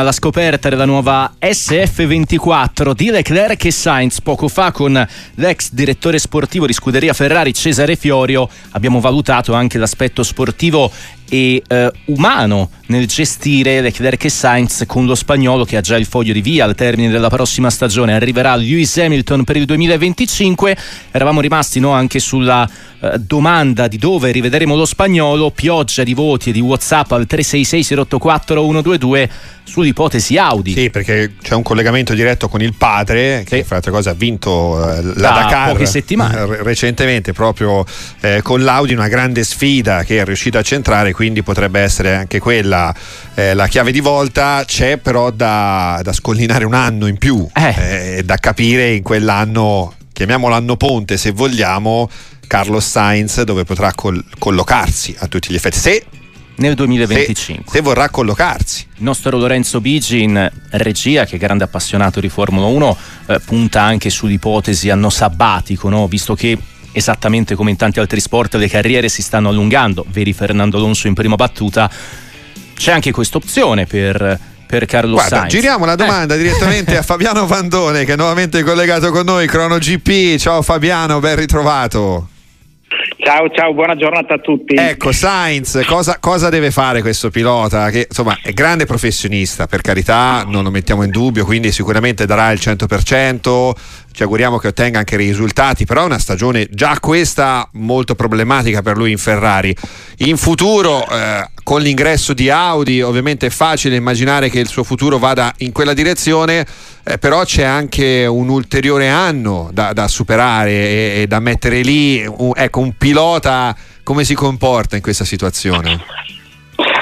alla scoperta della nuova SF24 di Leclerc e Sainz poco fa con l'ex direttore sportivo di scuderia Ferrari Cesare Fiorio abbiamo valutato anche l'aspetto sportivo e eh, umano nel gestire Leclerc e Sainz con lo spagnolo che ha già il foglio di via al termine della prossima stagione arriverà Lewis Hamilton per il 2025 eravamo rimasti no, anche sulla eh, domanda di dove rivedremo lo spagnolo pioggia di voti e di whatsapp al 366 084 122 sull'ipotesi Audi. Sì, perché c'è un collegamento diretto con il padre che, sì. fra altre cose, ha vinto eh, la da Dakar poche settimane. Eh, recentemente proprio eh, con l'Audi, una grande sfida che è riuscito a centrare, quindi potrebbe essere anche quella eh, la chiave di volta. C'è però da, da scollinare un anno in più, eh. eh. da capire in quell'anno, chiamiamolo anno ponte se vogliamo, Carlos Sainz dove potrà col- collocarsi a tutti gli effetti. Se nel 2025. Se, se, vorrà collocarsi. Il nostro Lorenzo Bigi in regia, che è grande appassionato di Formula 1, eh, punta anche sull'ipotesi anno sabbatico, no? visto che esattamente come in tanti altri sport le carriere si stanno allungando, vedi Fernando Alonso in prima battuta, c'è anche questa opzione per per Carlo Guarda, Sainz. Giriamo la domanda eh. direttamente a Fabiano Vandone che è nuovamente collegato con noi, Crono GP. Ciao Fabiano, ben ritrovato. Ciao, ciao, buona giornata a tutti. Ecco, Sainz, cosa, cosa, deve fare questo pilota? Che insomma è grande professionista, per carità, non lo mettiamo in dubbio, quindi sicuramente darà il 100%. Ci auguriamo che ottenga anche risultati, però è una stagione già questa molto problematica per lui in Ferrari. In futuro, eh, con l'ingresso di Audi, ovviamente è facile immaginare che il suo futuro vada in quella direzione eh, però c'è anche un ulteriore anno da, da superare e, e, da mettere lì. Un, ecco, un pilota come si comporta in questa situazione?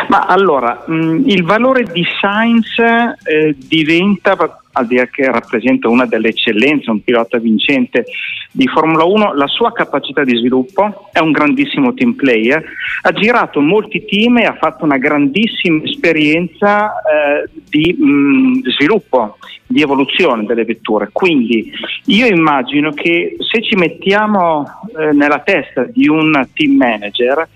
Ma allora, mh, il valore di Sainz eh, diventa al di là che rappresenta una delle eccellenze, un pilota vincente di Formula 1, la sua capacità di sviluppo, è un grandissimo team player, ha girato molti team e ha fatto una grandissima esperienza eh, di mh, sviluppo, di evoluzione delle vetture. Quindi io immagino che se ci mettiamo eh, nella testa di un team manager,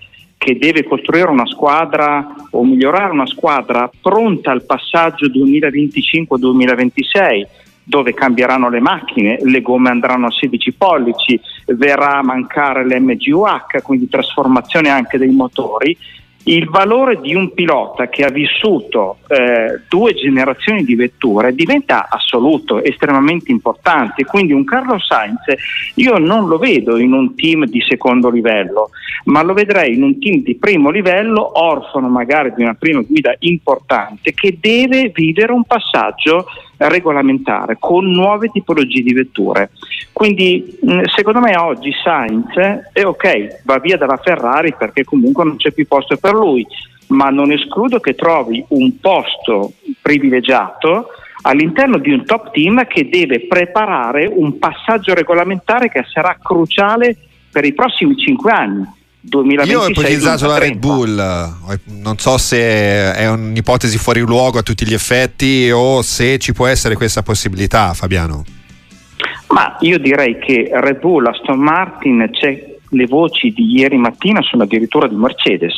che deve costruire una squadra o migliorare una squadra pronta al passaggio 2025-2026 dove cambieranno le macchine, le gomme andranno a 16 pollici, verrà a mancare l'MGUH, quindi trasformazione anche dei motori il valore di un pilota che ha vissuto eh, due generazioni di vetture diventa assoluto, estremamente importante. Quindi un Carlos Sainz io non lo vedo in un team di secondo livello, ma lo vedrei in un team di primo livello, orfano magari di una prima guida importante, che deve vivere un passaggio regolamentare con nuove tipologie di vetture. Quindi secondo me oggi Sainz è ok, va via dalla Ferrari perché comunque non c'è più posto per lui, ma non escludo che trovi un posto privilegiato all'interno di un top team che deve preparare un passaggio regolamentare che sarà cruciale per i prossimi cinque anni 2026, Io ho ipotizzato la Red Bull, non so se è un'ipotesi fuori luogo a tutti gli effetti o se ci può essere questa possibilità, Fabiano. Ma io direi che Red Bull, Aston Martin, c'è le voci di ieri mattina sono addirittura di Mercedes.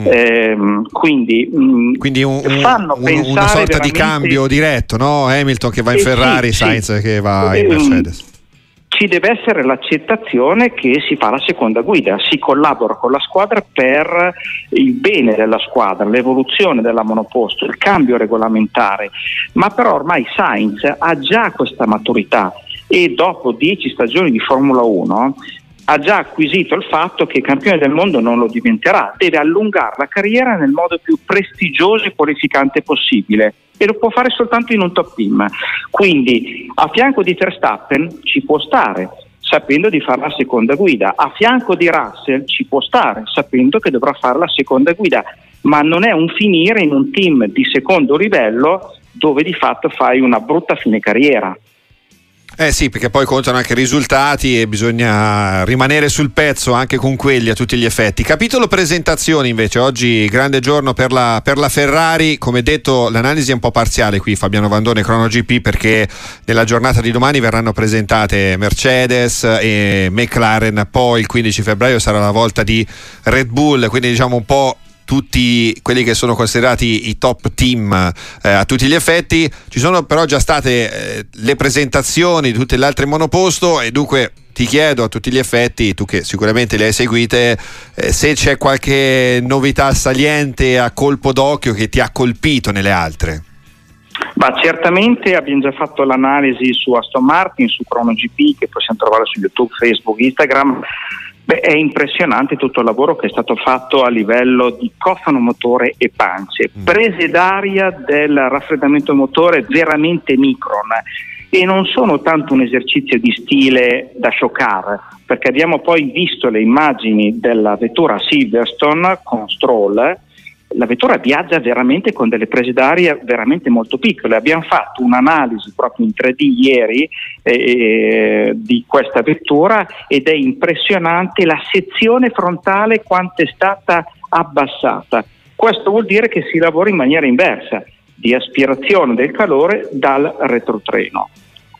Mm. Eh, quindi, mh, mm, quindi un, un, un, una sorta di cambio diretto, no? Hamilton che va in eh, Ferrari, sì, Sainz sì. che va in Mercedes ci deve essere l'accettazione che si fa la seconda guida, si collabora con la squadra per il bene della squadra, l'evoluzione della monoposto, il cambio regolamentare, ma però ormai Sainz ha già questa maturità e dopo dieci stagioni di Formula 1 ha già acquisito il fatto che campione del mondo non lo diventerà, deve allungare la carriera nel modo più prestigioso e qualificante possibile e lo può fare soltanto in un top team. Quindi a fianco di Verstappen ci può stare sapendo di fare la seconda guida, a fianco di Russell ci può stare sapendo che dovrà fare la seconda guida, ma non è un finire in un team di secondo livello dove di fatto fai una brutta fine carriera. Eh sì, perché poi contano anche i risultati e bisogna rimanere sul pezzo anche con quelli a tutti gli effetti. Capitolo presentazioni invece, oggi grande giorno per la, per la Ferrari, come detto l'analisi è un po' parziale qui Fabiano Vandone, Crono GP, perché nella giornata di domani verranno presentate Mercedes e McLaren, poi il 15 febbraio sarà la volta di Red Bull, quindi diciamo un po' tutti quelli che sono considerati i top team eh, a tutti gli effetti. Ci sono però già state eh, le presentazioni di tutte le altre monoposto e dunque ti chiedo a tutti gli effetti, tu che sicuramente le hai seguite, eh, se c'è qualche novità saliente a colpo d'occhio che ti ha colpito nelle altre. Ma certamente abbiamo già fatto l'analisi su Aston Martin, su Chrono GP, che possiamo trovare su YouTube, Facebook, Instagram. Beh, è impressionante tutto il lavoro che è stato fatto a livello di cofano motore e pance. Mm. Prese d'aria del raffreddamento motore veramente micron e non sono tanto un esercizio di stile da scioccare, perché abbiamo poi visto le immagini della vettura Silverstone con Stroll. La vettura viaggia veramente con delle prese d'aria veramente molto piccole. Abbiamo fatto un'analisi proprio in 3D ieri eh, di questa vettura ed è impressionante la sezione frontale quanto è stata abbassata. Questo vuol dire che si lavora in maniera inversa di aspirazione del calore dal retrotreno.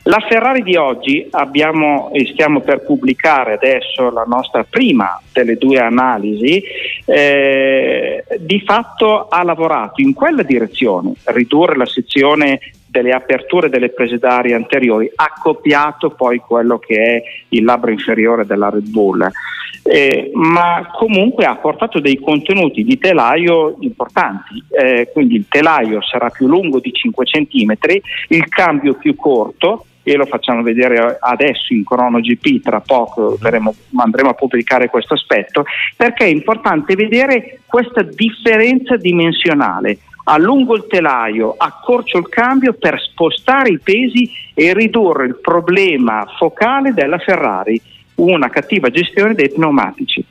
La Ferrari di oggi abbiamo stiamo per pubblicare adesso la nostra prima delle due analisi, eh, di fatto ha lavorato in quella direzione, ridurre la sezione delle aperture delle prese d'aria anteriori, accoppiato poi quello che è il labbro inferiore della Red Bull. Eh, ma comunque ha portato dei contenuti di telaio importanti, eh, quindi il telaio sarà più lungo di 5 cm, il cambio più corto, e lo facciamo vedere adesso in Chrono GP, tra poco verremo, andremo a pubblicare questo aspetto, perché è importante vedere questa differenza dimensionale. Allungo il telaio, accorcio il cambio per spostare i pesi e ridurre il problema focale della Ferrari una cattiva gestione dei pneumatici.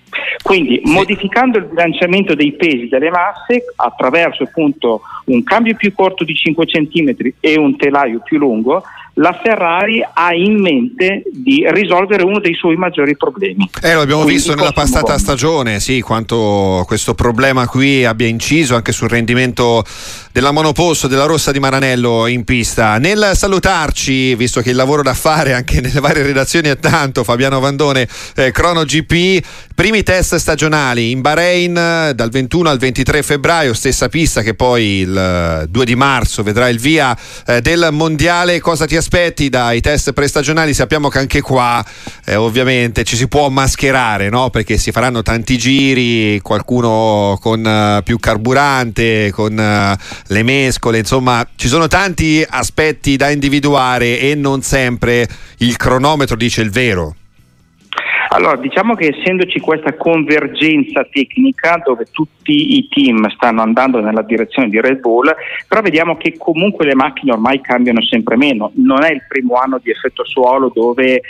Quindi sì. modificando il bilanciamento dei pesi delle masse attraverso appunto un cambio più corto di 5 cm e un telaio più lungo, la Ferrari ha in mente di risolvere uno dei suoi maggiori problemi. Eh, lo abbiamo Quindi visto nella passata bomba. stagione, sì, quanto questo problema qui abbia inciso anche sul rendimento della monoposto della Rossa di Maranello in pista. Nel salutarci, visto che il lavoro da fare anche nelle varie redazioni è tanto, Fabiano Vandone, eh, Crono GP, primi test stagionali in Bahrain dal 21 al 23 febbraio, stessa pista che poi il 2 di marzo vedrà il via eh, del mondiale. Cosa ti aspetti dai test prestagionali? Sappiamo che anche qua eh, ovviamente ci si può mascherare, no? perché si faranno tanti giri, qualcuno con uh, più carburante, con uh, le mescole, insomma ci sono tanti aspetti da individuare e non sempre il cronometro dice il vero. Allora, diciamo che essendoci questa convergenza tecnica dove tutti i team stanno andando nella direzione di Red Bull, però vediamo che comunque le macchine ormai cambiano sempre meno. Non è il primo anno di effetto suolo dove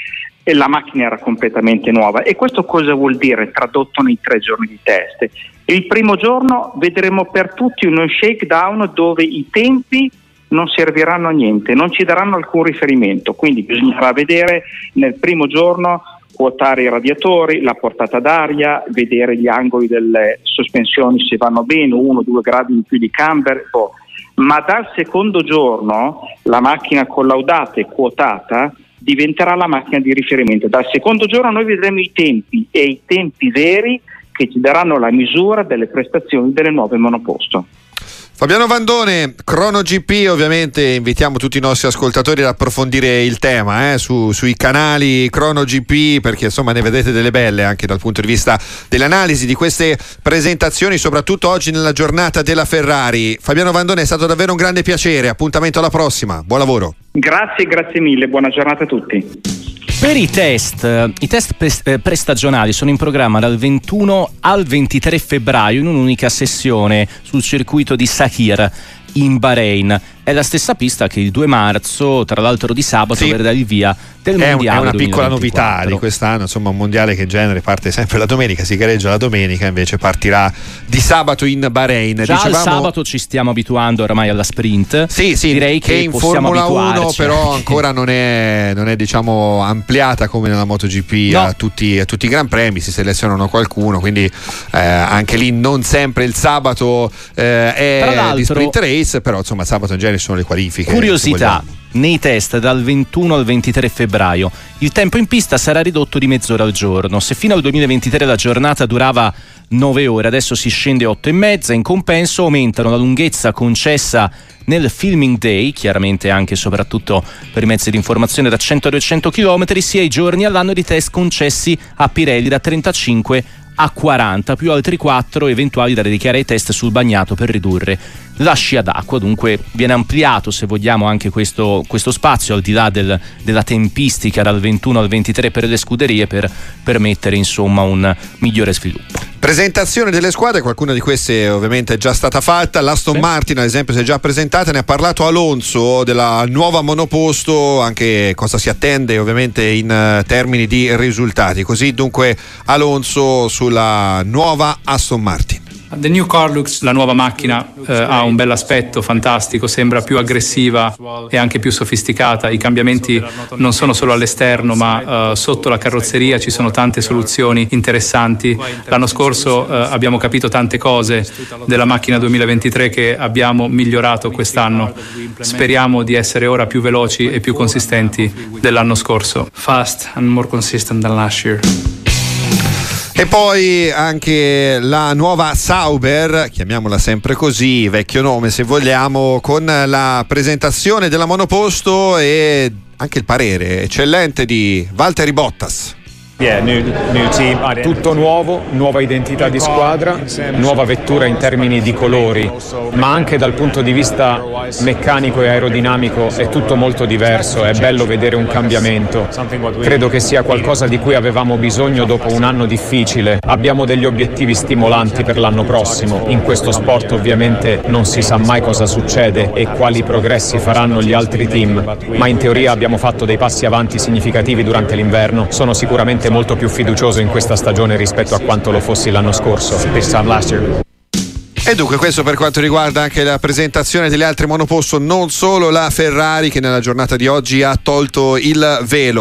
la macchina era completamente nuova. E questo cosa vuol dire tradotto nei tre giorni di test? Il primo giorno vedremo per tutti uno shakedown dove i tempi non serviranno a niente, non ci daranno alcun riferimento, quindi bisognerà vedere nel primo giorno quotare i radiatori, la portata d'aria, vedere gli angoli delle sospensioni se vanno bene, uno o due gradi in più di camber, boh. ma dal secondo giorno la macchina collaudata e quotata diventerà la macchina di riferimento. Dal secondo giorno noi vedremo i tempi e i tempi veri che ci daranno la misura delle prestazioni delle nuove monoposto. Fabiano Vandone, Crono GP, ovviamente invitiamo tutti i nostri ascoltatori ad approfondire il tema eh, su, sui canali Crono GP perché insomma ne vedete delle belle anche dal punto di vista dell'analisi di queste presentazioni, soprattutto oggi nella giornata della Ferrari. Fabiano Vandone è stato davvero un grande piacere, appuntamento alla prossima, buon lavoro. Grazie, grazie mille, buona giornata a tutti. Per i test, i test eh, prestagionali sono in programma dal 21 al 23 febbraio in un'unica sessione sul circuito di Sakir in Bahrain. È la stessa pista che il 2 marzo, tra l'altro di sabato, sì. verrà il via del è mondiale. È una 2024. piccola novità di quest'anno, insomma, un mondiale che in genere parte sempre la domenica, si gareggia la domenica, invece partirà di sabato in Bahrain. Già Dicevamo... sabato ci stiamo abituando ormai alla sprint. Sì, sì, direi che, che in Formula 1 però ancora non è, non è diciamo ampliata come nella MotoGP no. a, tutti, a tutti i Gran Premi, si selezionano qualcuno, quindi eh, anche lì non sempre il sabato eh, è di sprint race, però insomma sabato in genere sono le qualifiche. Curiosità nei test dal 21 al 23 febbraio. Il tempo in pista sarà ridotto di mezz'ora al giorno. Se fino al 2023 la giornata durava 9 ore, adesso si scende a 8 e mezza, in compenso aumentano la lunghezza concessa nel filming day, chiaramente anche e soprattutto per i mezzi di informazione da 100 a 200 km, sia i giorni all'anno di test concessi a Pirelli da 35 a 40, più altri 4 eventuali da dedicare ai test sul bagnato per ridurre la scia d'acqua, dunque viene ampliato se vogliamo anche questo, questo spazio al di là del, della tempistica dal 21 al 23 per le scuderie per permettere insomma un migliore sviluppo. Presentazione delle squadre, qualcuna di queste ovviamente è già stata fatta, l'Aston sì. Martin ad esempio si è già presentata, ne ha parlato Alonso della nuova monoposto, anche cosa si attende ovviamente in eh, termini di risultati, così dunque Alonso sulla nuova Aston Martin. La nuova macchina eh, ha un bel aspetto fantastico, sembra più aggressiva e anche più sofisticata. I cambiamenti non sono solo all'esterno, ma eh, sotto la carrozzeria ci sono tante soluzioni interessanti. L'anno scorso eh, abbiamo capito tante cose della macchina 2023 che abbiamo migliorato quest'anno. Speriamo di essere ora più veloci e più consistenti dell'anno scorso. Fast and more consistent than last year. E poi anche la nuova Sauber, chiamiamola sempre così, vecchio nome se vogliamo, con la presentazione della monoposto e anche il parere eccellente di Valtteri Bottas. Tutto nuovo, nuova identità di squadra, nuova vettura in termini di colori, ma anche dal punto di vista meccanico e aerodinamico è tutto molto diverso, è bello vedere un cambiamento. Credo che sia qualcosa di cui avevamo bisogno dopo un anno difficile. Abbiamo degli obiettivi stimolanti per l'anno prossimo. In questo sport ovviamente non si sa mai cosa succede e quali progressi faranno gli altri team, ma in teoria abbiamo fatto dei passi avanti significativi durante l'inverno. Sono sicuramente sicuramente molto più fiducioso in questa stagione rispetto a quanto lo fossi l'anno scorso. E dunque questo per quanto riguarda anche la presentazione delle altre monoposto, non solo la Ferrari che nella giornata di oggi ha tolto il velo.